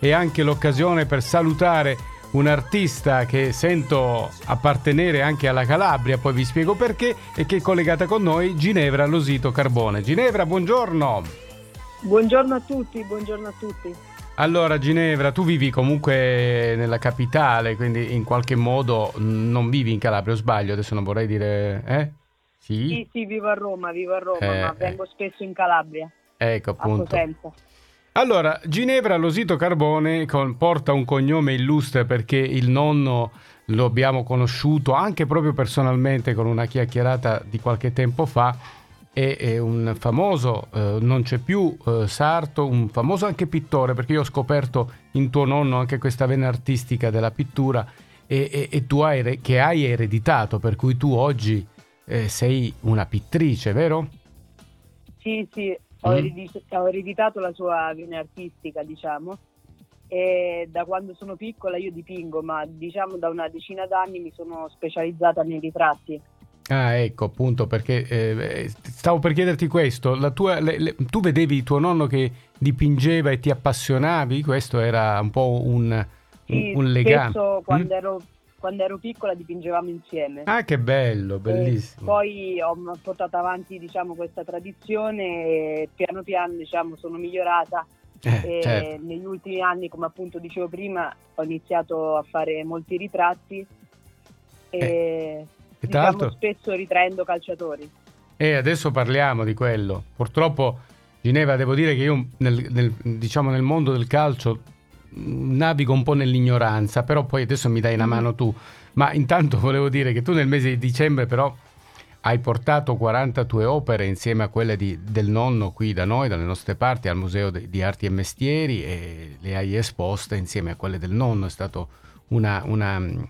è anche l'occasione per salutare un artista che sento appartenere anche alla Calabria, poi vi spiego perché, e che è collegata con noi, Ginevra Losito Carbone. Ginevra, buongiorno. Buongiorno a tutti, buongiorno a tutti. Allora Ginevra, tu vivi comunque nella capitale, quindi in qualche modo non vivi in Calabria, o sbaglio? Adesso non vorrei dire... Eh? Sì? Sì, sì, vivo a Roma, vivo a Roma, eh, ma vengo eh. spesso in Calabria. Ecco, appunto. Allora, Ginevra Losito Carbone con, porta un cognome illustre perché il nonno lo abbiamo conosciuto anche proprio personalmente con una chiacchierata di qualche tempo fa è, è un famoso, eh, non c'è più eh, Sarto, un famoso anche pittore, perché io ho scoperto in tuo nonno anche questa vena artistica della pittura e, e, e tu hai, che hai ereditato, per cui tu oggi eh, sei una pittrice, vero? Sì, sì, ho, mm. eredit- ho ereditato la sua vena artistica, diciamo. E da quando sono piccola io dipingo, ma diciamo da una decina d'anni mi sono specializzata nei ritratti. Ah, ecco, appunto, perché eh, stavo per chiederti questo. Tua, le, le, tu vedevi tuo nonno che dipingeva e ti appassionavi? Questo era un po' un, sì, un, un legame. Spesso quando, mm? ero, quando ero piccola dipingevamo insieme. Ah, che bello, bellissimo. E poi ho portato avanti diciamo, questa tradizione e piano piano diciamo, sono migliorata. Eh, certo. Negli ultimi anni, come appunto dicevo prima, ho iniziato a fare molti ritratti. E... Eh e l'altro spesso ritraendo calciatori. E adesso parliamo di quello. Purtroppo, Ginevra, devo dire che io nel, nel, diciamo nel mondo del calcio navigo un po' nell'ignoranza, però poi adesso mi dai una mm. mano tu. Ma intanto volevo dire che tu nel mese di dicembre però hai portato 40 tue opere insieme a quelle di, del nonno qui da noi, dalle nostre parti, al Museo di Arti e Mestieri e le hai esposte insieme a quelle del nonno. È stata una, una mm,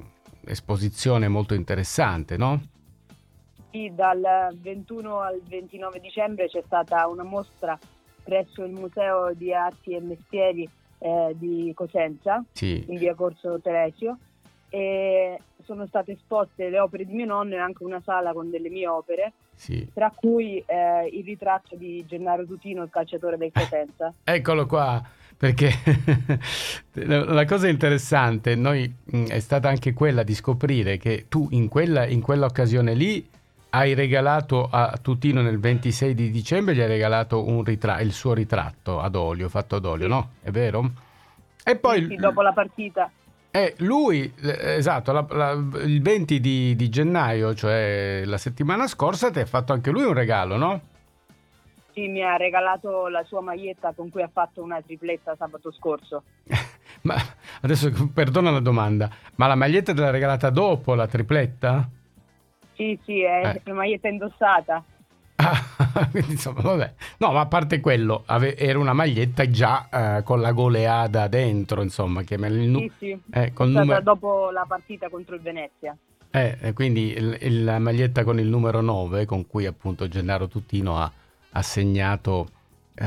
esposizione molto interessante, no? Sì, dal 21 al 29 dicembre c'è stata una mostra presso il Museo di Arti e Mestieri eh, di Cosenza, sì. in via Corso Teresio, e sono state esposte le opere di mio nonno e anche una sala con delle mie opere, sì. tra cui eh, il ritratto di Gennaro Tutino, il calciatore del Cosenza. Eccolo qua, perché la cosa interessante noi, mm, è stata anche quella di scoprire che tu in quella, in quell'occasione lì hai regalato a Tutino nel 26 di dicembre, gli hai regalato ritratto, il suo ritratto ad olio, fatto ad olio, no? È vero? E poi... Sì, dopo la partita. Eh, lui, eh, esatto, la, la, il 20 di, di gennaio, cioè la settimana scorsa, ti ha fatto anche lui un regalo, no? Sì, mi ha regalato la sua maglietta con cui ha fatto una tripletta sabato scorso. ma adesso perdona la domanda, ma la maglietta te l'ha regalata dopo la tripletta? Sì, sì, è eh. maglietta indossata. Ah, quindi insomma, vabbè. No, ma a parte quello, ave- era una maglietta già eh, con la goleada dentro, insomma, che il nu- Sì, sì, eh, con numero... dopo la partita contro il Venezia. Eh, quindi il, il, la maglietta con il numero 9, con cui appunto Gennaro Tuttino ha ha segnato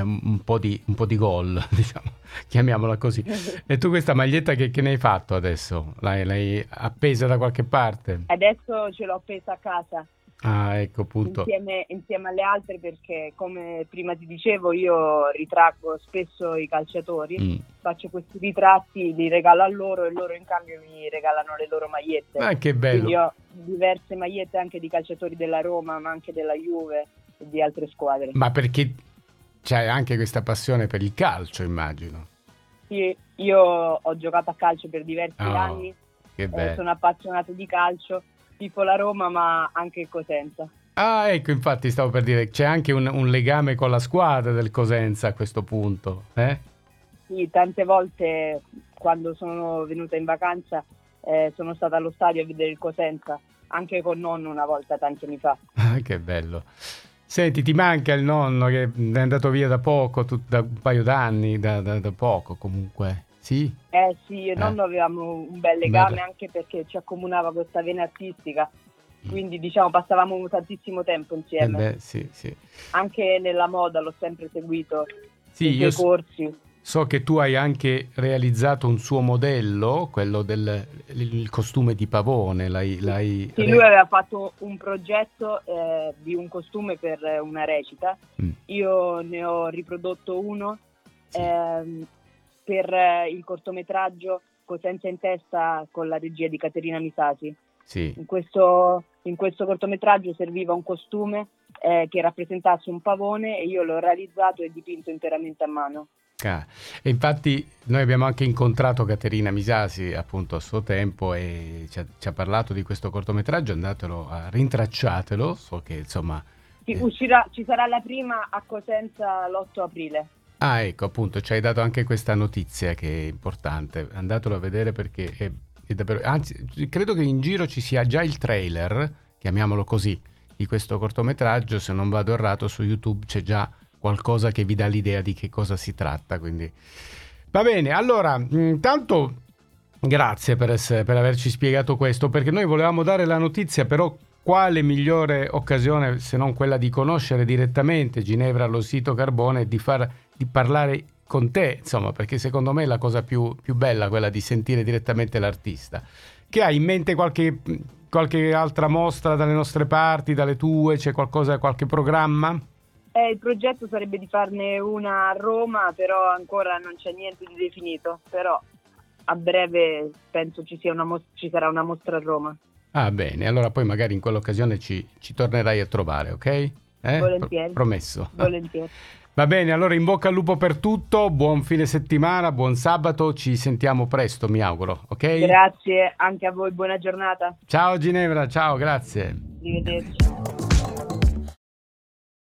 un, po di, un, po di, gol, diciamo, chiamiamola così. E tu questa maglietta che, che ne hai fatto adesso? L'hai, l'hai, appesa da qualche parte? Adesso ce l'ho appesa a casa. Ah, ecco appunto. Insieme, insieme alle altre perché come prima ti dicevo io ritraggo spesso i calciatori, mm. faccio questi ritratti, li regalo a loro e loro in cambio mi regalano le loro magliette. Ma che bello! Quindi ho diverse magliette anche di calciatori della Roma ma anche della Juve di altre squadre. Ma perché c'hai anche questa passione per il calcio, immagino. Sì, io ho giocato a calcio per diversi oh, anni, eh, sono appassionato di calcio, tipo la Roma, ma anche il Cosenza. Ah, ecco, infatti stavo per dire, c'è anche un, un legame con la squadra del Cosenza a questo punto, eh? Sì, tante volte quando sono venuta in vacanza eh, sono stata allo stadio a vedere il Cosenza, anche con nonno una volta tanti anni fa. Ah, che bello. Senti, ti manca il nonno che è andato via da poco, tu, da un paio d'anni, da, da, da poco comunque, sì? Eh sì, io e eh. nonno avevamo un bel legame Bello. anche perché ci accomunava questa vena artistica, mm. quindi diciamo passavamo tantissimo tempo insieme. Eh beh, sì, sì. Anche nella moda l'ho sempre seguito, sì, io corsi. So che tu hai anche realizzato un suo modello, quello del il costume di pavone. L'hai, l'hai sì, lui aveva fatto un progetto eh, di un costume per una recita. Mm. Io ne ho riprodotto uno. Sì. Ehm, per eh, il cortometraggio Cosenza in testa con la regia di Caterina Misasi. Sì. In, questo, in, questo, cortometraggio serviva un costume eh, che rappresentasse un pavone e io l'ho realizzato e dipinto interamente a mano. Ah, e infatti noi abbiamo anche incontrato Caterina Misasi appunto a suo tempo e ci ha, ci ha parlato di questo cortometraggio, andatelo a rintracciatelo, so che insomma... Sì, eh... uscirà, ci sarà la prima a Cosenza l'8 aprile. Ah ecco appunto ci hai dato anche questa notizia che è importante, andatelo a vedere perché è, è davvero... Anzi credo che in giro ci sia già il trailer, chiamiamolo così, di questo cortometraggio, se non vado errato su YouTube c'è già qualcosa che vi dà l'idea di che cosa si tratta. Quindi. Va bene, allora, intanto grazie per, essere, per averci spiegato questo, perché noi volevamo dare la notizia, però quale migliore occasione se non quella di conoscere direttamente Ginevra lo sito Carbone e di, far, di parlare con te, insomma, perché secondo me è la cosa più, più, bella quella di sentire direttamente l'artista. Che hai in mente qualche, qualche altra mostra dalle nostre parti, dalle tue? C'è qualcosa, qualche programma? Eh, il progetto sarebbe di farne una a Roma, però ancora non c'è niente di definito, però a breve penso ci, mos- ci sarà una mostra a Roma. Ah bene, allora poi magari in quell'occasione ci, ci tornerai a trovare, ok? Eh? Volentieri. Pro- promesso. Volentieri. Va bene, allora in bocca al lupo per tutto, buon fine settimana, buon sabato, ci sentiamo presto, mi auguro, ok? Grazie, anche a voi, buona giornata. Ciao Ginevra, ciao, grazie. Arrivederci.